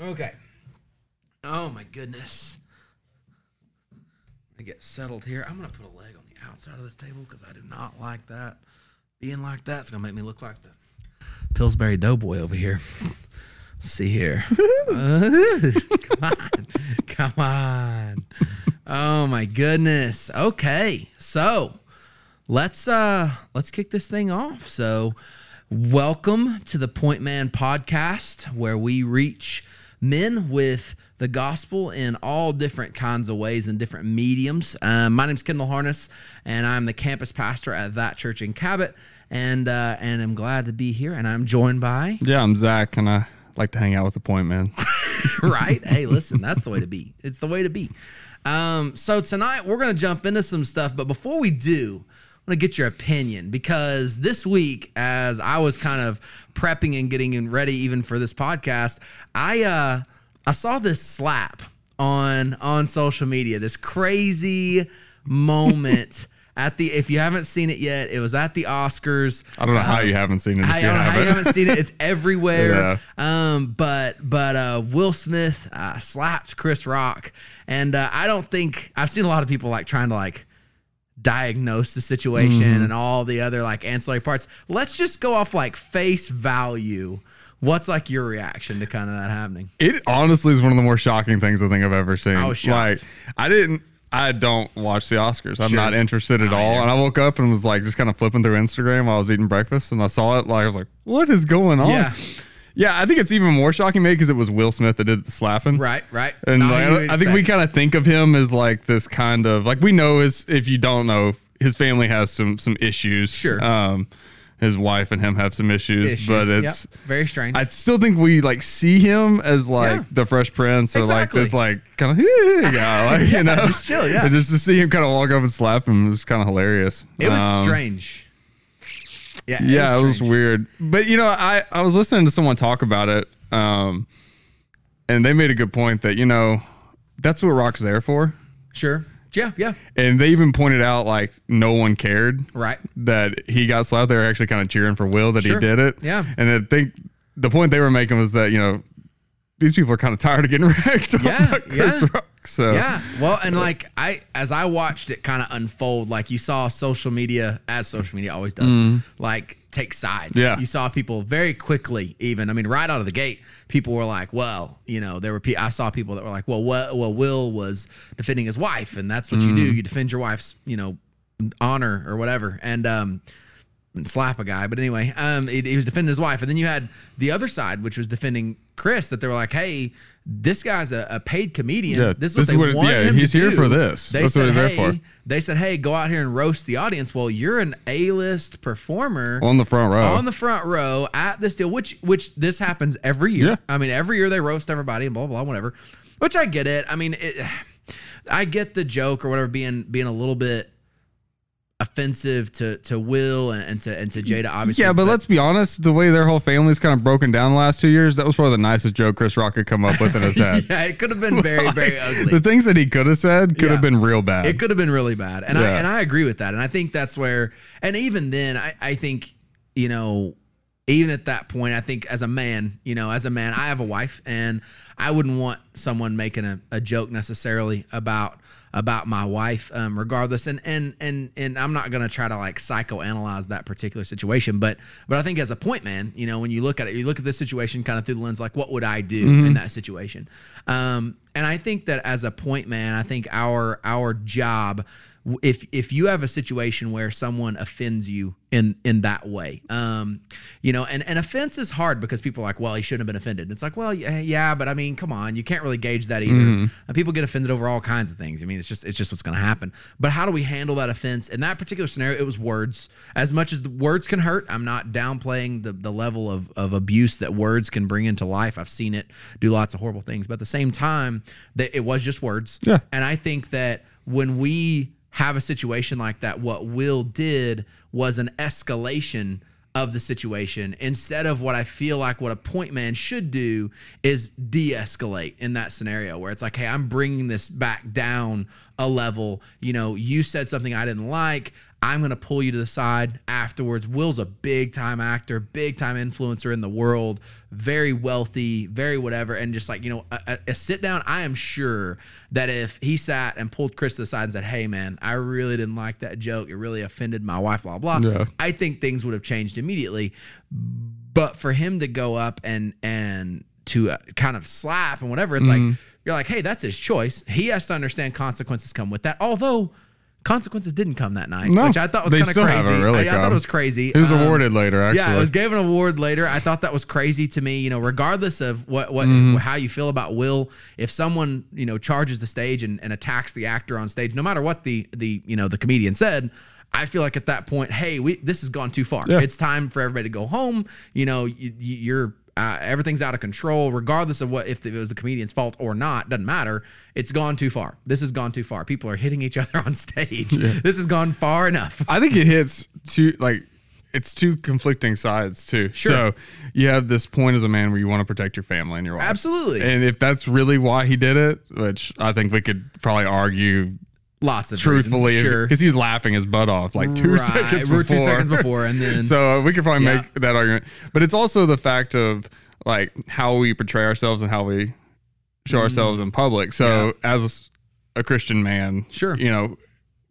Okay. Oh my goodness. I get settled here. I'm gonna put a leg on the outside of this table because I do not like that. Being like that's gonna make me look like the Pillsbury Doughboy over here. Let's see here. Uh, come on. Come on. Oh my goodness. Okay. So let's uh let's kick this thing off. So welcome to the Point Man podcast where we reach men with the gospel in all different kinds of ways and different mediums. Um, my name's Kendall Harness, and I'm the campus pastor at that church in Cabot, and uh, and I'm glad to be here. And I'm joined by Yeah, I'm Zach, and I like to hang out with the point man. right. Hey, listen, that's the way to be. It's the way to be. Um, so tonight we're gonna jump into some stuff, but before we do, I want to get your opinion because this week, as I was kind of prepping and getting ready even for this podcast, I uh, I saw this slap on on social media. This crazy moment. At the, if you haven't seen it yet, it was at the Oscars. I don't know how you haven't seen it. If I you don't know how you haven't. haven't seen it. It's everywhere. Yeah. Um, but but uh, Will Smith uh, slapped Chris Rock, and uh, I don't think I've seen a lot of people like trying to like diagnose the situation Mm-hmm. and all the other like ancillary parts. Let's just go off like face value. What's like your reaction to kind of that happening? It honestly is one of the more shocking things I think I've ever seen. I was shocked. Like, I didn't. I don't watch the Oscars. I'm Sure. not interested at all. And I woke up and was like just kind of flipping through Instagram while I was eating breakfast, and I saw it. Like I was like, "What is going on?" Yeah. Yeah. I think it's even more shocking maybe because it was Will Smith that did the slapping. Right, right. And Not like, I, I think we kind of think of him as like this kind of like we know his. If you don't know, his family has some some issues. Sure. Um, his wife and him have some issues, Issues. but Yep. it's very strange. I still think we like see him as like Yeah. the Fresh Prince or Exactly. like this like kind of guy, like you know, just chill, yeah. And just to see him kind of walk up and slap him was kind of hilarious. it was Um, strange. Yeah, Yeah, it was strange. weird. But you know, I I was listening to someone talk about it, um, and they made a good point that you know that's what Rock's there for, Sure. Yeah, yeah. and they even pointed out like no one cared Right. that he got slapped. They were actually kind of cheering for Will that Sure. he did it. Yeah. And I think the point they were making was that, you know, these people are kind of tired of getting wrecked Yeah, yeah. Rock. So Yeah. Well, and like I, as I watched it kind of unfold, like you saw social media, as social media always does, like take sides. Yeah. You saw people very quickly, even. I mean, right out of the gate, people were like, "Well, you know," there were. Pe- I saw people that were like, "Well, well, well, Will was defending his wife, and that's what you Mm-hmm. do. You defend your wife's, you know, honor or whatever." And um, slap a guy. But anyway, um, he, he was defending his wife, and then you had the other side, which was defending Chris. That they were like, "Hey, this guy's a, a paid comedian. Yeah, this is what this is they what it- want yeah, him he's to here do." for this. They That's what said, he's there "Hey," for. they said, "Hey, go out here and roast the audience." Well, you're an A-list performer on the front row. on the front row at this deal, which which this happens every year. Yeah. I mean, every year they roast everybody and blah blah blah, whatever. Which I get it. I mean, it, I get the joke or whatever being being a little bit offensive to to Will and, and to and to Jada. Obviously, yeah, but let's be honest. The way their whole family's kind of broken down the last two years, that was probably the nicest joke Chris Rock could come up with in his head. yeah, it could have been very very ugly. The things that he could have said could Yeah. have been real bad. It could have been really bad, and I and I agree with that, and I think that's where, and even then, I I think you know, even at that point, I think as a man, you know, as a man, I have a wife, and I wouldn't want someone making a, a joke necessarily about about my wife, um, regardless, and and and and I'm not gonna try to like psychoanalyze that particular situation, but but I think as a point man, you know, when you look at it, you look at this situation kind of through the lens like, what would I do in that situation? Um, and I think that as a point man, I think our our job, if if you have a situation where someone offends you in in that way, um, you know, and an offense is hard because people are like, well, he shouldn't have been offended. It's like, well, yeah, yeah, but I mean, come on, you can't really gauge that either. And people get offended over all kinds of things. I mean, it's just it's just what's going to happen. But how do we handle that offense in that particular scenario? It was words. As much as the words can hurt, I'm not downplaying the the level of of abuse that words can bring into life. I've seen it do lots of horrible things, but at the same time, that it was just words. Yeah. And I think that when we have a situation like that, what Will did was an escalation of the situation instead of what I feel like what a point man should do is de-escalate in that scenario where it's like, hey, I'm bringing this back down a level. You know, you said something I didn't like. I'm going to pull you to the side afterwards. Will's a big time actor, big time influencer in the world, very wealthy, very whatever. And just like, you know, a, a, sit down, I am sure that if he sat and pulled Chris to the side and said, Hey, man, I really didn't like that joke. It really offended my wife, blah, blah. Yeah. I think things would have changed immediately. But for him to go up and, and, to uh, kind of slap and whatever, it's like you're like, hey, that's his choice. He has to understand consequences come with that. Although consequences didn't come that night, No, which I thought was kind of crazy. really I, I thought it was crazy. He was Um, awarded later, actually. yeah, it was gave an award later. I thought that was crazy to me. You know, regardless of what what Mm-hmm. how you feel about Will, if someone you know charges the stage and, and attacks the actor on stage, no matter what the the you know the comedian said. I feel like at that point, hey, we this has gone too far. Yeah. It's time for everybody to go home. You know, you, you're uh, everything's out of control, regardless of what if it was the comedian's fault or not. Doesn't matter. It's gone too far. This has gone too far. People are hitting each other on stage. This has gone far enough. I think it hits two like it's two conflicting sides too. Sure. So you have this point as a man where you want to protect your family and your wife. Absolutely. And if that's really why he did it, which I think we could probably argue Lots of truthfully, reasons, sure. because he's laughing his butt off like two Right. seconds We're before. two seconds before, and then so uh, we could probably Yeah. make that argument. But it's also the fact of like how we portray ourselves and how we show ourselves in public. So as a Christian man, Sure. you know,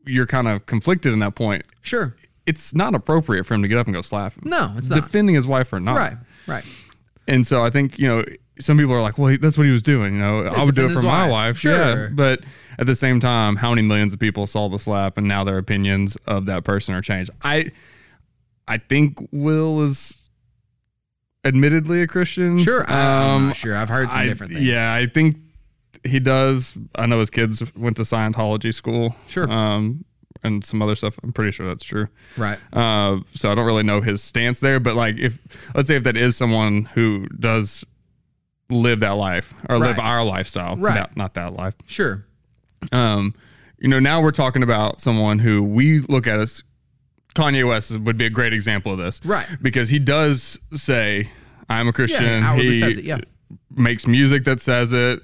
you're kind of conflicted in that point. sure. It's not appropriate for him to get up and go slap him. No, it's not. defending his wife or not. Right. Right. And so I think, you know, some people are like, well, he- that's what he was doing. You know, I would do it for my wife. wife. Sure. Yeah. But at the same time, how many millions of people saw the slap and now their opinions of that person are changed? I, I think Will is admittedly a Christian. Sure. Um, not sure. I've heard some I- different things. Yeah, I think he does. I know his kids went to Scientology school. Sure. Um, and some other stuff. I'm pretty sure that's true. Right. Uh, so I don't really know his stance there, but like if let's say if that is someone who does live that life or live our lifestyle, Right. not, not that life. Sure. Um, you know, now we're talking about someone who we look at as Kanye West would be a great example of this, Right. Because he does say, "I'm a Christian." Yeah. He says it. Yeah. makes music that says it.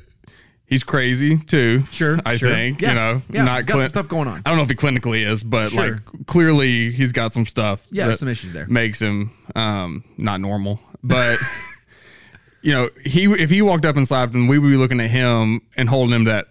He's crazy too. Sure. I sure. think Yeah. you know, Yeah. not he's got some stuff going on. I don't know if he clinically is, but Sure. like clearly he's got some stuff. Yeah. some issues there. makes him um, not normal. But you know, he if he walked up and slapped him, we would be looking at him and holding him that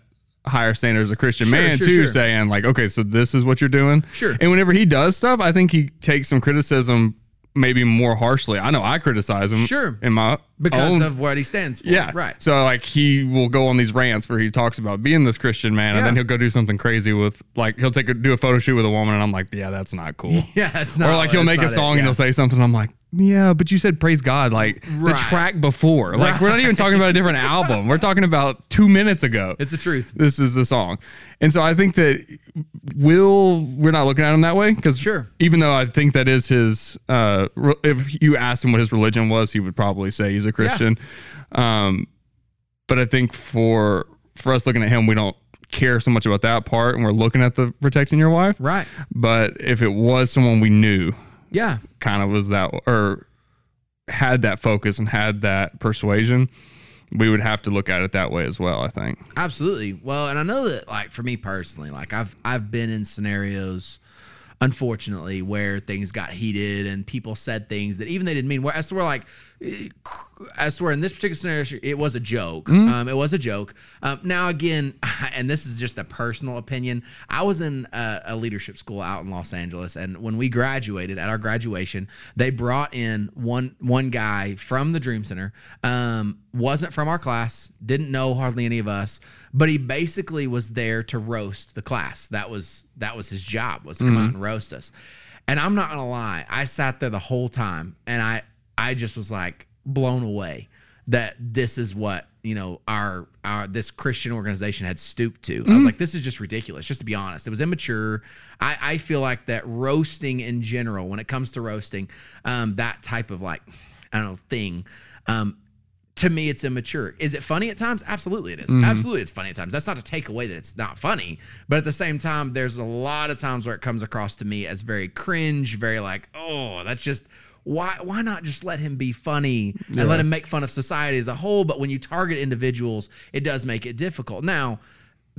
higher standard as a Christian Sure, man sure, too, sure. saying like, okay, so this is what you're doing. Sure. And whenever he does stuff, I think he takes some criticism maybe more harshly. I know I criticize him. Sure. In my Because own of what he stands for. yeah. Right. So like he will go on these rants where he talks about being this Christian man, and then he'll go do something crazy with like he'll take a, do a photo shoot with a woman, and I'm like, yeah, that's not cool. Yeah. It's not. or like he'll make a not it. song and he'll say something. I'm like, yeah, but you said praise God like the track before. Like we're not even talking about a different album. We're talking about two minutes ago. It's the truth. this is the song, and so I think that Will we're not looking at him that way because Sure. even though I think that is his. Uh, if you asked him what his religion was, he would probably say he's a Christian. Um, but I think for for us looking at him, we don't care so much about that part, and we're looking at the protecting your wife. Right. But if it was someone we knew, Yeah. kind of was that or had that focus and had that persuasion, we would have to look at it that way as well. I think. Absolutely. Well, and I know that like for me personally, like I've I've been in scenarios unfortunately where things got heated and people said things that even they didn't mean where as to where like as to in this particular scenario it was a joke. Um it was a joke. Um now again and this is just a personal opinion. I was in a, a leadership school out in los angeles and when we graduated at our graduation they brought in one one guy from the dream center. Um wasn't from our class didn't know hardly any of us but he basically was there to roast the class. That was that was his job was to come out and roast us. And i'm not gonna lie i sat there the whole time and i i just was like blown away that this is what you know our our this christian organization had stooped to. I was like this is just ridiculous just to be honest. It was immature. I i feel like that roasting in general when it comes to roasting um that type of like i don't know thing um to me it's immature. Is it funny at times? Absolutely it is. absolutely it's funny at times. That's not to take away that it's not funny but at the same time there's a lot of times where it comes across to me as very cringe very like oh that's just why why not just let him be funny and let him make fun of society as a whole but when you target individuals it does make it difficult now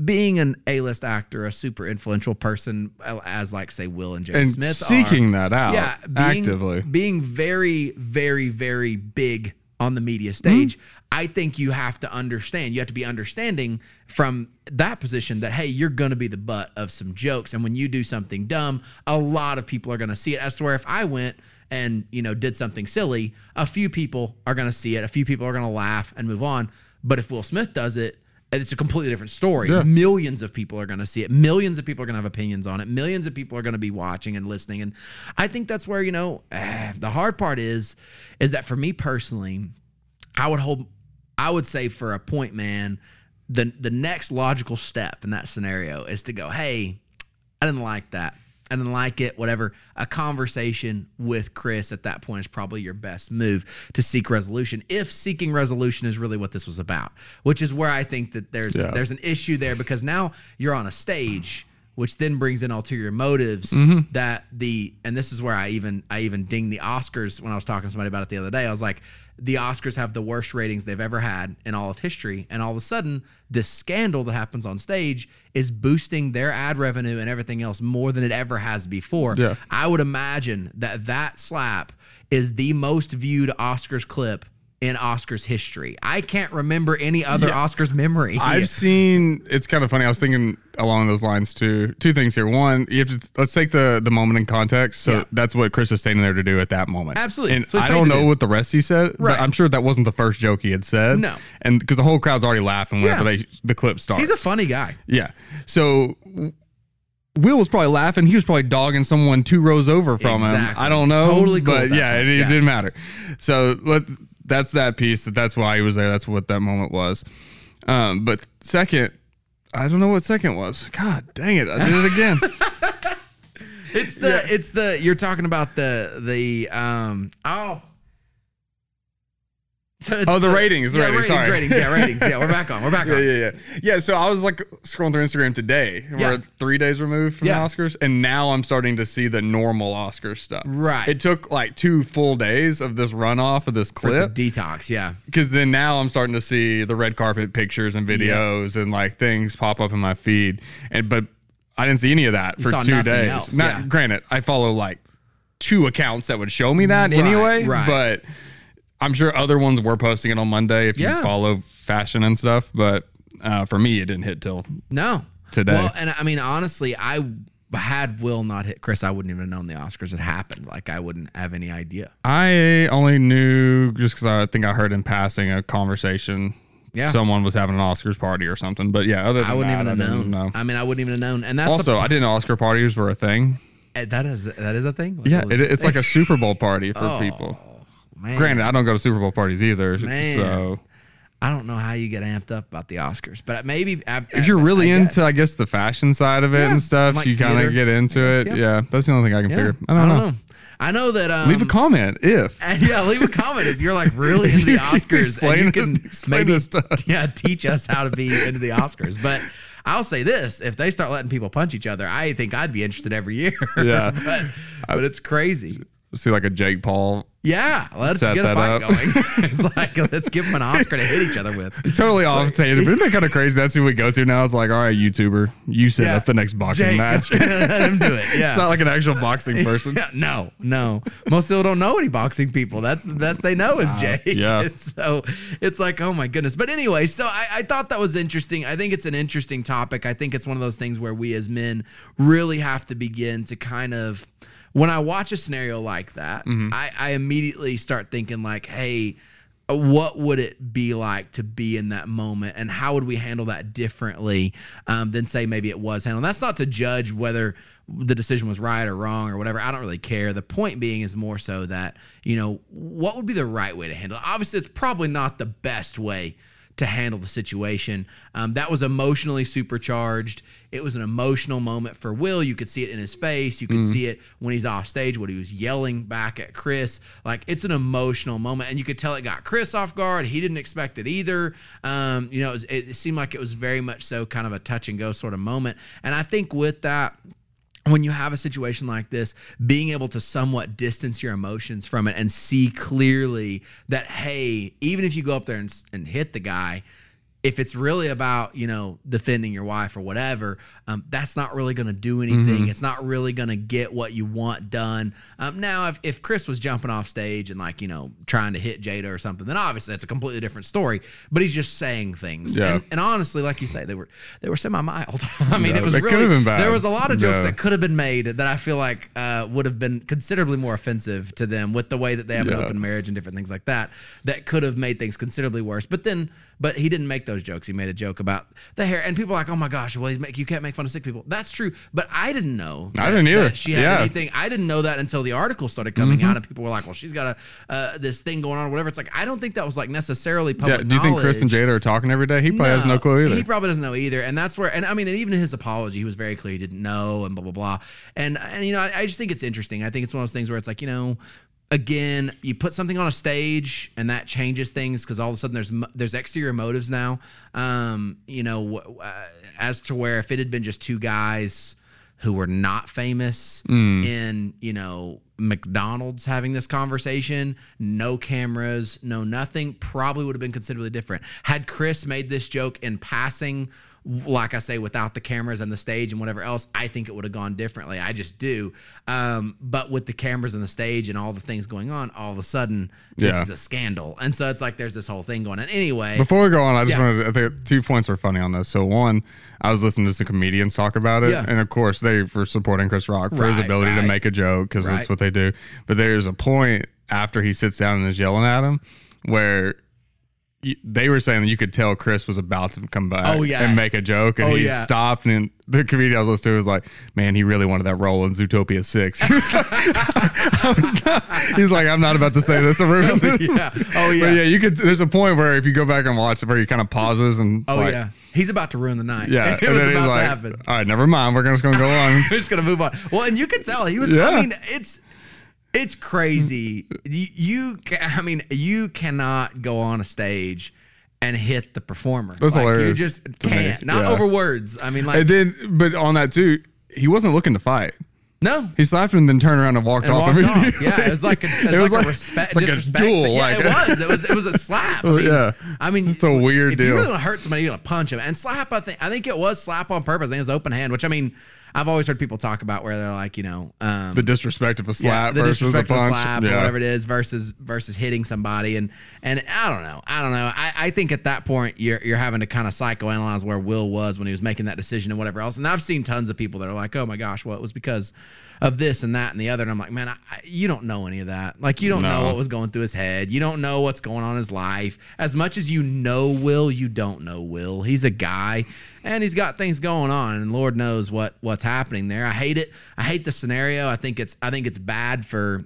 being an A-list actor, a super influential person, uh, as like say Will and James and Smith, seeking are, that out yeah, being, actively. being very, very, very big on the media stage. I think you have to understand. You have to be understanding from that position that hey, you're going to be the butt of some jokes, and when you do something dumb, a lot of people are going to see it. As to where if I went and you know did something silly, a few people are going to see it, a few people are going to laugh and move on. But if Will Smith does it, it's a completely different story. Yeah. Millions of people are going to see it. Millions of people are going to have opinions on it. Millions of people are going to be watching and listening. And I think that's where you know eh, the hard part is, is that for me personally, I would hold, I would say for a point man, the the next logical step in that scenario is to go, hey, I didn't like that. I didn't like it, whatever. A conversation with Chris at that point is probably your best move to seek resolution. If seeking resolution is really what this was about, which is where I think that there's Yeah. there's an issue there because now you're on a stage, which then brings in ulterior motives Mm-hmm. that the and this is where I even I even ding the Oscars when I was talking to somebody about it the other day. I was like, the Oscars have the worst ratings they've ever had in all of history, and all of a sudden, this scandal that happens on stage is boosting their ad revenue and everything else more than it ever has before. Yeah. I would imagine that that slap is the most viewed Oscars clip in Oscars history. I can't remember any other Oscars memory. I've seen. It's kind of funny. I was thinking along those lines too. Two things here. One, you have to let's take the the moment in context. So Yeah. that's what Chris is standing there to do at that moment. Absolutely. And So I don't know do. what the rest he said. Right. But I'm sure that wasn't the first joke he had said. No. And because the whole crowd's already laughing whenever Yeah. they the clip starts. He's a funny guy. Yeah. So Will was probably laughing. He was probably dogging someone two rows over from him. I don't know. Totally cool But yeah, it, it Yeah. didn't matter. So let that's that piece. That that's why he was there. That's what that moment was. Um, but second, I don't know what second was. God dang it! I did it again. It's the it's the you're talking about the the um oh So Oh, the ratings, the yeah, ratings, ratings, ratings, yeah, ratings. Yeah, we're back on. We're back on. yeah, yeah. Yeah. Yeah, so I was like scrolling through Instagram today. Yeah. We're three days removed from Yeah. the Oscars, and now I'm starting to see the normal Oscar stuff. Right. It took like two full days of this runoff of this clip. detox, yeah. because then now I'm starting to see the red carpet pictures and videos and like things pop up in my feed. And but I didn't see any of that You for two days. else, Not granted, I follow like two accounts that would show me that Right, anyway. right. But I'm sure other ones were posting it on Monday if Yeah. you follow fashion and stuff. But uh, for me, it didn't hit till No. Today. Well, and I mean, honestly, I had Will not hit Chris, I wouldn't even have known the Oscars had happened. Like, I wouldn't have any idea. I only knew just because I think I heard in passing a conversation. Yeah. Someone was having an Oscars party or something. But yeah, other than I wouldn't that, even have known. know. I mean, I wouldn't even have known. And that's Also, I didn't know Oscar parties were a thing. eh, that is that is a thing. Yeah, it, it's like a Super Bowl party for Oh, people. Man. Granted, I don't go to Super Bowl parties either. Man. So I don't know how you get amped up about the Oscars, but maybe I, if you're really I into. I guess, the fashion side of it Yeah, and stuff, like you kind of get into I it. guess, Yeah. that's the only thing I can Yeah, figure. I don't, know. I know that. Um, Leave a comment if. Yeah, leave a comment if you're like really into the Oscars explain and you it- can explain maybe this to us. yeah teach us how to be into the Oscars. But I'll say this: if they start letting people punch each other, I think I'd be interested every year. Yeah. but but it's crazy. See like a Jake Paul. Yeah, let's Set get a fight up. going. it's like let's give them an Oscar to hit each other with. Totally off tangent, isn't that kind of crazy? That's who we go to now. It's like, all right, YouTuber, you set Yeah. up the next boxing Jake, match. let him do it. Yeah. It's not like an actual boxing person. Yeah, no, no. Most people don't know any boxing people. That's the best they know is ah, Jake. yeah. So it's like, oh my goodness. But anyway, so I, I thought that was interesting. I think it's an interesting topic. I think it's one of those things where we as men really have to begin to kind of when I watch a scenario like that, I, I immediately start thinking like, hey, what would it be like to be in that moment? And how would we handle that differently um, than say maybe it was handled? That's not to judge whether the decision was right or wrong or whatever. I don't really care. The point being is more so that you know what would be the right way to handle it? Obviously it's probably not the best way to handle the situation. Um, that was emotionally supercharged. It was an emotional moment for Will. You could see it in his face. You could see it when he's off stage, what he was yelling back at Chris. Like it's an emotional moment, and you could tell it got Chris off guard. He didn't expect it either. Um, you know, it, was, it seemed like it was very much so kind of a touch and go sort of moment. And I think with that when you have a situation like this, being able to somewhat distance your emotions from it and see clearly that, hey, even if you go up there and, and hit the guy, if it's really about you know defending your wife or whatever, um, that's not really going to do anything. It's not really going to get what you want done. Um, now, if, if Chris was jumping off stage and like you know trying to hit Jada or something, then obviously that's a completely different story. But he's just saying things, Yeah. and, and honestly, like you say, they were they were semi mild. I mean, Yeah, it was really could've been bad. there was a lot of jokes Yeah. that could have been made that I feel like uh, would have been considerably more offensive to them with the way that they have an open marriage and different things like that. That could have made things considerably worse. But then, but he didn't make those jokes. He made a joke about the hair, and people are like, "Oh my gosh, well, make, you can't make fun of sick people." That's true, but I didn't know. I didn't either. that she had Yeah. anything. I didn't know that until the article started coming out, and people were like, "Well, she's got a uh, this thing going on, or whatever." It's like I don't think that was like necessarily public. Yeah, do you think Chris and. Jada are talking every day? He probably has no clue either. He probably doesn't know either, and that's where. And I mean, and even in his apology, he was very clear he didn't know, and blah blah blah. And and you know, I, I just think it's interesting. I think it's one of those things where it's like you know. Again, you put something on a stage and that changes things because all of a sudden there's there's exterior motives now. Um, you know, uh, as to where if it had been just two guys who were not famous in you know McDonald's having this conversation, no cameras, no nothing, probably would have been considerably different. Had Chris made this joke in passing, like I say, without the cameras and the stage and whatever else, I think it would have gone differently. I just do. Um, but with the cameras and the stage and all the things going on, all of a sudden this Yeah. is a scandal, and so it's like there's this whole thing going on. And anyway, Before we go on, I just Yeah. wanted to, I think two points were funny on this. So one, I was listening to some comedians talk about it, Yeah. and of course they were supporting Chris Rock for his Right, ability to make a joke because Right. that's what they do. But there's a point after he sits down and is yelling at him where. They were saying that you could tell Chris was about to come back Oh, yeah. and make a joke, and Oh, he yeah. stopped. And the comedian I was listening to was like, "Man, he really wanted that role in Zootopia 6. He was like, I was not- he's like, "I'm not about to say this." yeah, oh yeah, But yeah, you could. There's a point where if you go back and watch it, where he kind of pauses and oh like, yeah. He's about to ruin the night. yeah, it and was then he's about like, to happen. all right, never mind, we're just gonna go on. We're just gonna move on. Well, and you could tell he was. Yeah. I mean, it's it's crazy. you, you, I mean, you cannot go on a stage and hit the performer. That's like, You just can't. Not Yeah. over words. I mean, like and then, but on that too, he wasn't looking to fight. no. He slapped him and then turned around and walked And off. walked off. Yeah, it was like a, it was It was like, like- a respect, like a duel, Yeah, like- it was. It was. It was a slap. I mean, yeah. I mean, It's a weird if deal. you really want to hurt somebody, you're gonna punch him. And slap, I think, I think it was slap on purpose. I think it was open hand, which I mean, I've always heard people talk about where they're like, you know, um, the disrespect of a slap the versus a punch. slap or whatever it is versus versus hitting somebody. And and I don't know. I don't know. I, I think at that point you're you're having to kind of psychoanalyze where Will was when he was making that decision and whatever else. And I've seen tons of people that are like oh my gosh well it was because of this and that and the other. And I'm like man I, you don't know any of that. Like you don't know what was going through his head. You don't know what's going on in his life. As much as you know Will you don't know Will. He's a guy and he's got things going on and lord knows what what's happening there. I hate it. I hate the scenario. I think it's i think it's bad for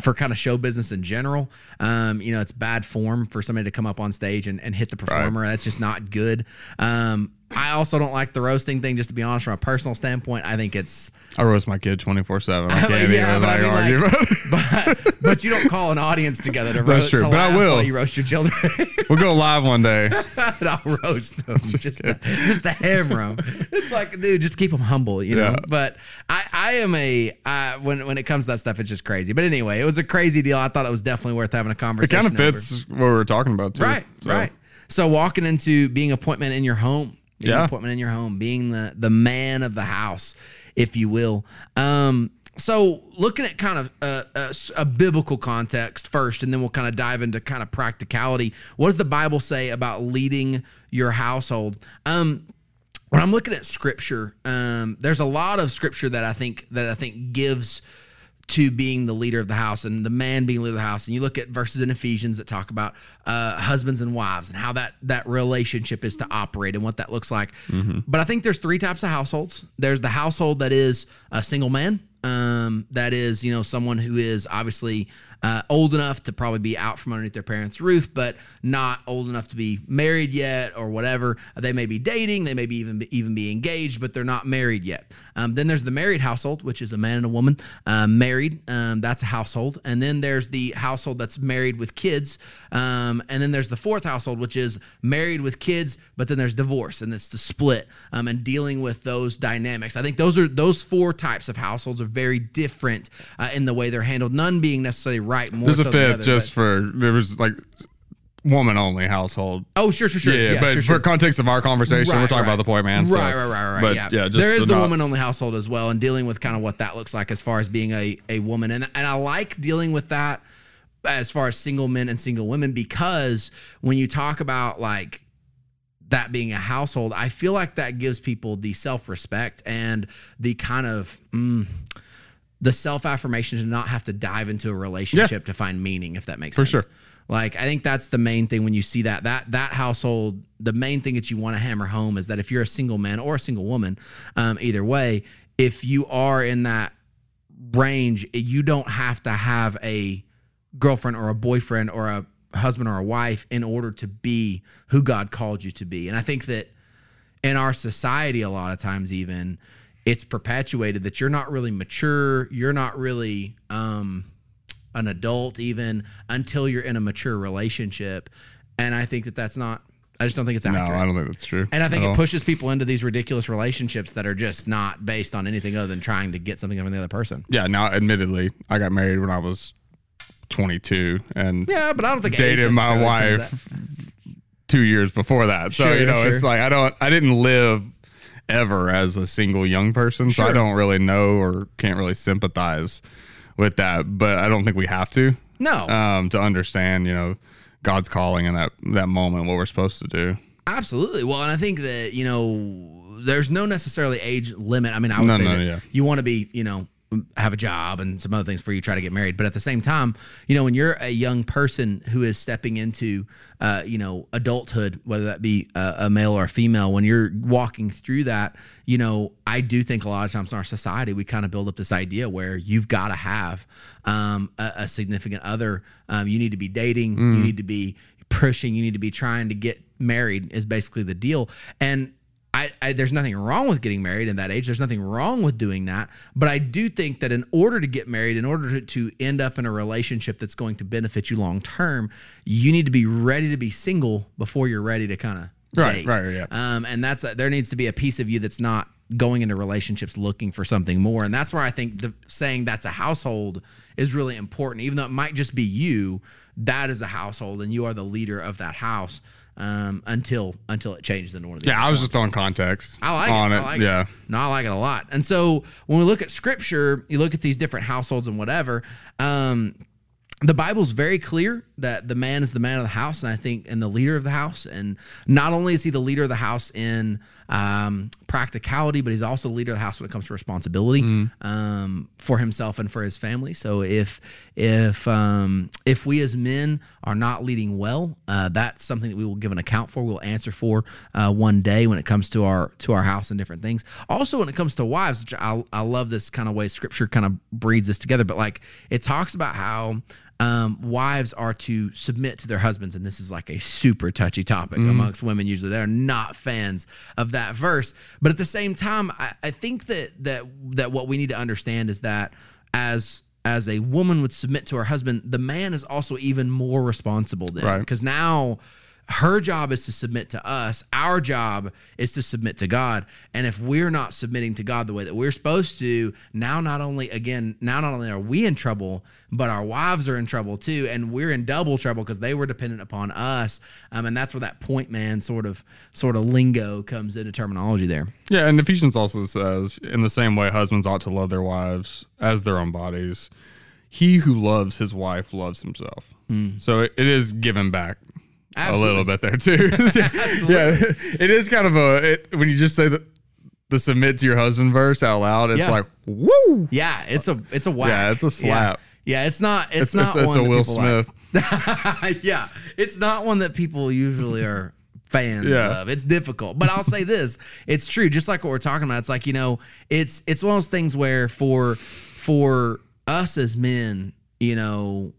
for kind of show business in general. Um you know it's bad form for somebody to come up on stage and, and hit the performer. That's just not good. Um i also don't like the roasting thing just to be honest from a personal standpoint i think it's I roast my kid 24 seven. I can't yeah, even like, argue like- about it. but but you don't call an audience together to That's roast true, to but I will. while you roast your children We'll go live one day. and I'll roast them just, to, just to hammer them. It's like, dude, just keep them humble, you know. Yeah. But I, I am a I, when when it comes to that stuff, it's just crazy. But anyway, it was a crazy deal. I thought it was definitely worth having a conversation. It kind of over. fits what we were talking about too. right, So, right. So walking into being a point man in your home, being Yeah. a point man in your home, being the the man of the house, if you will. Um, so looking at kind of a biblical context first, and then we'll kind of dive into kind of practicality. What does the Bible say about leading your household? Um, when I'm looking at scripture, um, there's a lot of scripture that I think that I think gives to being the leader of the house and the man being the leader of the house. And you look at verses in Ephesians that talk about uh, husbands and wives and how that that relationship is to operate and what that looks like. But I think there's three types of households. There's the household that is a single man. Um, that is, you know, someone who is obviously uh, old enough to probably be out from underneath their parents' roof, but not old enough to be married yet or whatever. They may be dating, they may be even even be engaged, but they're not married yet. Um, then there's the married household, which is a man and a woman uh, married. Um, that's a household, and then there's the household that's married with kids, um, and then there's the fourth household, which is married with kids, but then there's divorce, and it's the split, um, and dealing with those dynamics. I think those are those four types of households are very different uh, in the way they're handled. None being necessarily right. More There's so a fifth other, just for there was like woman only household. Oh, sure, sure, sure. Yeah, but sure, for sure. context of our conversation, we're talking right. about the point man. so- right, right, right, right. But yeah, yeah, there is the woman only household as well, and dealing with kind of what that looks like as far as being a a woman, and and I like dealing with that as far as single men and single women because when you talk about like that being a household, I feel like that gives people the self respect and the kind of. Mm, the self affirmation to not have to dive into a relationship to find meaning, if that makes For sense. For sure. Like I think that's the main thing when you see that that that household. The main thing that you want to hammer home is that if you're a single man or a single woman, um, either way, if you are in that range, you don't have to have a girlfriend or a boyfriend or a husband or a wife in order to be who God called you to be. And I think that in our society, a lot of times, even it's perpetuated that you're not really mature, you're not really um, an adult, even until you're in a mature relationship. And I think that that's not. I just don't think it's accurate. No. I don't think that's true. And I think it all. pushes people into these ridiculous relationships that are just not based on anything other than trying to get something from the other person. Yeah, now admittedly, I got married when I was 22 and Yeah, but I don't think dated my wife two years before that. So Sure, you know, sure. it's like I don't, I didn't live ever as a single young person, so I don't really know or can't really sympathize with that. But I don't think we have to. No, um, to understand, you know, God's calling in that that moment, what we're supposed to do. Absolutely. Well, and I think that, you know, there's no necessarily age limit. I mean, I would No, say no, that yeah. you want to be, you know, have a job and some other things before you try to get married. But at the same time, you know, when you're a young person who is stepping into, uh, you know, adulthood, whether that be a, a male or a female, when you're walking through that, you know, I do think a lot of times in our society, we kind of build up this idea where you've got to have um, a, a significant other. Um, you need to be dating, Mm. you need to be pushing, you need to be trying to get married is basically the deal. And I, I there's nothing wrong with getting married in that age. There's nothing wrong with doing that. But I do think that in order to get married, in order to, to end up in a relationship that's going to benefit you long term, you need to be ready to be single before you're ready to kind of Right, date. right, yeah. Um, and that's there needs to be a piece of you that's not going into relationships looking for something more. And that's where I think the, saying that's a household is really important. Even though it might just be you, that is a household, and you are the leader of that house um, until until it changes into one of the. Yeah, I was forms. just throwing context I like on it. it. I like yeah. it. No, I like it a lot. And so when we look at scripture, you look at these different households and whatever. Um, the Bible's very clear that the man is the man of the house, and I think, and the leader of the house. And not only is he the leader of the house in um, practicality, but he's also the leader of the house when it comes to responsibility um, for himself and for his family. So if if um, if we as men are not leading well, uh, that's something that we will give an account for. We'll answer for uh, one day when it comes to our to our house and different things. Also, when it comes to wives, which I, I love this kind of way Scripture kind of breeds this together. But like it talks about how um, wives are to submit to their husbands, and this is like a super touchy topic amongst women. Usually, they're not fans of that verse, but at the same time, I, I think that that that what we need to understand is that as as a woman would submit to her husband, the man is also even more responsible then, Right. because now her job is to submit to us. Our job is to submit to God. And if we're not submitting to God the way that we're supposed to, now not only again, now not only are we in trouble, but our wives are in trouble too, and we're in double trouble because they were dependent upon us. Um, and that's where that point man sort of sort of lingo comes into terminology there. Yeah, and Ephesians also says, in the same way, husbands ought to love their wives as their own bodies. He who loves his wife loves himself. So it, it is given back a little bit there too. yeah, it is kind of a it, when you just say the the submit to your husband verse out loud. It's Yeah. like woo. Yeah, it's a it's a whack. Yeah, it's a slap. Yeah, it's not it's, It's, not it's, it's a that Will people like. Smith. yeah, it's not one that people usually are fans Yeah. of. It's difficult, but I'll say this: it's true. Just like what we're talking about, it's like you know, it's it's one of those things where for for us as men, you know,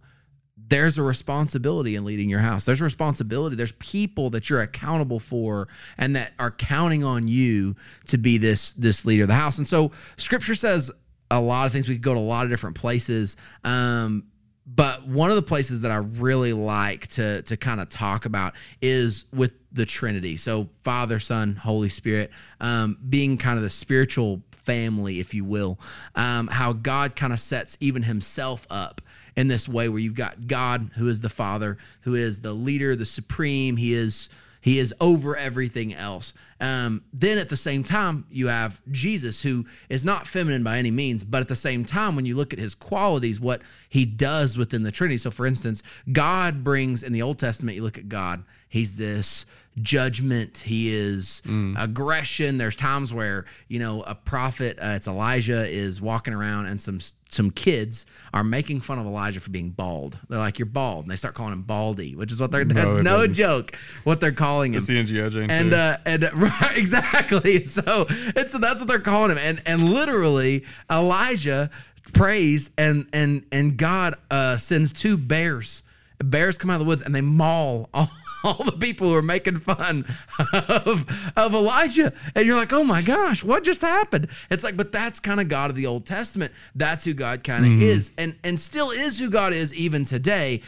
there's a responsibility in leading your house. There's a responsibility. There's people that you're accountable for and that are counting on you to be this this leader of the house. And so scripture says a lot of things. We could go to a lot of different places. Um, but one of the places that I really like to to kind of talk about is with the Trinity. So Father, Son, Holy Spirit, um, being kind of the spiritual family, if you will. Um, how God kind of sets even Himself up in this way where you've got God, who is the Father, who is the leader, the supreme. He is he is over everything else. Um, then at the same time, you have Jesus, who is not feminine by any means, but at the same time, when you look at his qualities, what he does within the Trinity. So, for instance, God brings in the Old Testament, you look at God, he's this judgment he is mm. aggression there's times where you know a prophet uh, it's elijah is walking around and some some kids are making fun of elijah for being bald. They're like you're bald and they start calling him baldy which is what they're that's no, no joke what they're calling him. the CNG Jane and uh and right exactly. So it's that's what they're calling him. And and literally elijah prays and and and god uh sends two bears. Bears come out of the woods and they maul all all the people who are making fun of, of Elijah. And you're like, oh my gosh, what just happened? It's like, but that's kind of God of the Old Testament. That's who God kind of mm-hmm. is and, and still is who God is even today.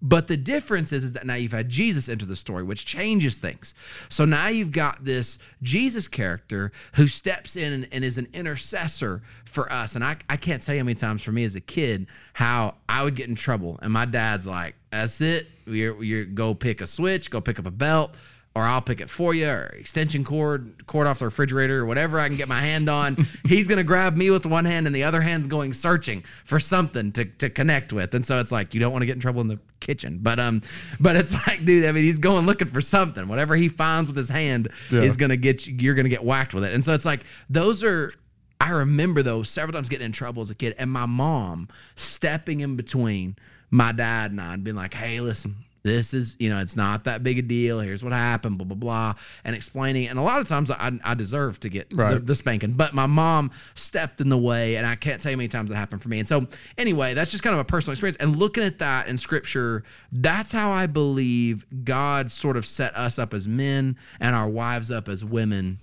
But the difference is, is that now you've had Jesus enter the story, which changes things. So now you've got this Jesus character who steps in and, and, is an intercessor for us. And I, I can't tell you how many times for me as a kid how I would get in trouble. And my dad's like, that's it. You're, you're go pick a switch, go pick up a belt or I'll pick it for you, or extension cord, cord off the refrigerator, or whatever I can get my hand on. He's gonna grab me with one hand, and the other hand's going searching for something to, to connect with. And so it's like you don't want to get in trouble in the kitchen, but um, but it's like, dude, I mean, he's going looking for something. Whatever he finds with his hand yeah. is gonna get you. You're gonna get whacked with it. And so it's like those are. I remember though several times getting in trouble as a kid, and my mom stepping in between my dad and I and being like, "Hey, listen, this is you know it's not that big a deal. Here's what happened blah blah blah and explaining and a lot of times i, I deserve to get right. the, the, spanking but my mom stepped in the way and i can't tell you how many times that happened for me. And so anyway that's just kind of a personal experience. And looking at that in scripture that's how i believe god sort of set us up as men and our wives up as women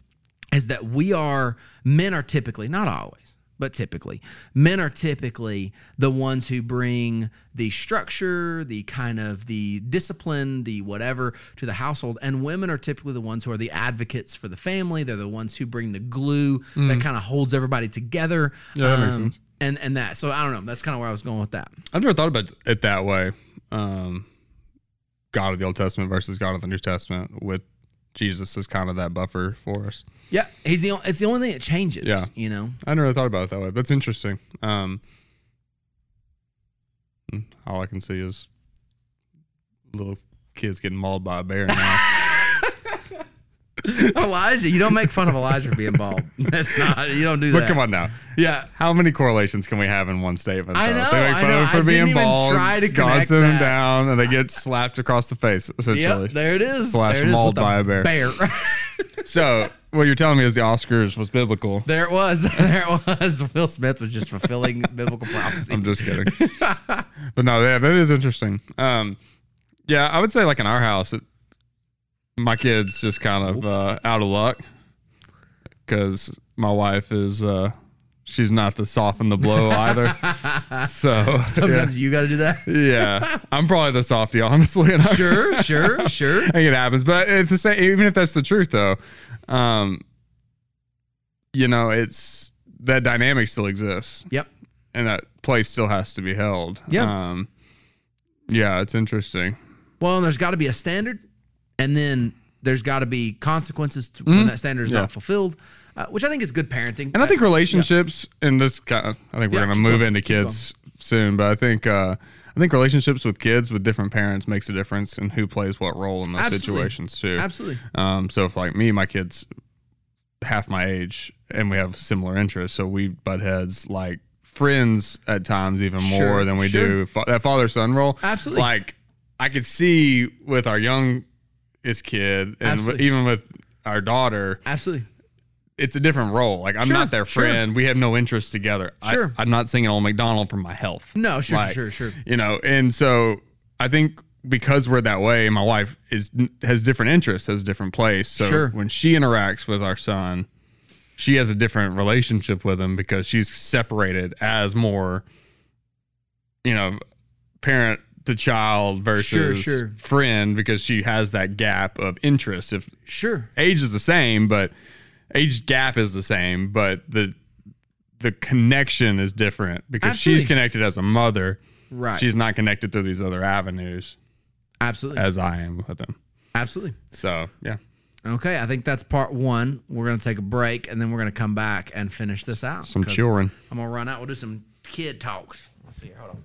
is that we are men are typically not always but typically. Men are typically the ones who bring the structure the kind of the discipline the whatever to the household and women are typically the ones who are the advocates for the family. They're the ones who bring the glue mm. that kind of holds everybody together. Yeah that um, makes sense. and and that. So i don't know. That's kind of where i was going with that. I've never thought about it that way. Um god of the old testament versus god of the new testament with Jesus is kind of that buffer for us. Yeah, he's the it's the only thing that changes. Yeah, you know. I never really thought about it that way. That's interesting. Um, hmm, all I can see is little kids getting mauled by a bear now. Elijah, you don't make fun of Elijah for being bald. That's not. You don't do that. But come on now. Yeah. How many correlations can we have in one statement? Though? I know. They make fun I know. of for I being bald. Try to God sent them down, and they get slapped across the face. Essentially. Yep, there it is. Slash mauled by a bear. Bear. so what you're telling me is the Oscars was biblical. There it was. There it was. Will Smith was just fulfilling biblical prophecy. I'm just kidding. but no, yeah, that is interesting. Um, yeah, I would say like in our house, it, my kid's just kind of uh, out of luck because my wife is uh, she's not the soften the blow either. so sometimes yeah. you got to do that. yeah, I'm probably the softy, honestly. sure, sure, sure. I think it happens, but it's the same. Even if that's the truth, though, um, you know, it's that dynamic still exists. Yep, and that place still has to be held. Yeah, um, yeah, it's interesting. Well, and there's got to be a standard and then there's got to be consequences to mm-hmm. when that standard is yeah. not fulfilled, uh, which I think is good parenting. And I think relationships, yeah. and this kind of, I think we're yeah, going to move into kids soon, but I think uh, I think relationships with kids with different parents makes a difference in who plays what role in those Absolutely. situations too. Absolutely. Um, so if like me, my kids half my age, and we have similar interests, so we butt heads like friends at times even sure, more than we sure. do fa- that father son role. Absolutely. Like I could see with our young his kid, and w- even with our daughter, absolutely, it's a different role. Like I'm sure, not their friend. Sure. We have no interest together. Sure, I, am not singing old McDonald for my health. No, sure, like, sure, sure. You know, and so I think because we're that way, my wife is has different interests, has a different place. So sure. when she interacts with our son, she has a different relationship with him because she's separated as more, you know, parent to child versus sure, sure. friend because she has that gap of interest. If sure age is the same, but age gap is the same, but the the connection is different because Absolutely. she's connected as a mother Right. She's not connected through these other avenues Absolutely. as I am with them. Absolutely. So yeah. Okay, I think that's part one. We're gonna take a break and then we're gonna come back and finish this out. Some children. I'm gonna run out. We'll do some kid talks. Let's see here. Hold on.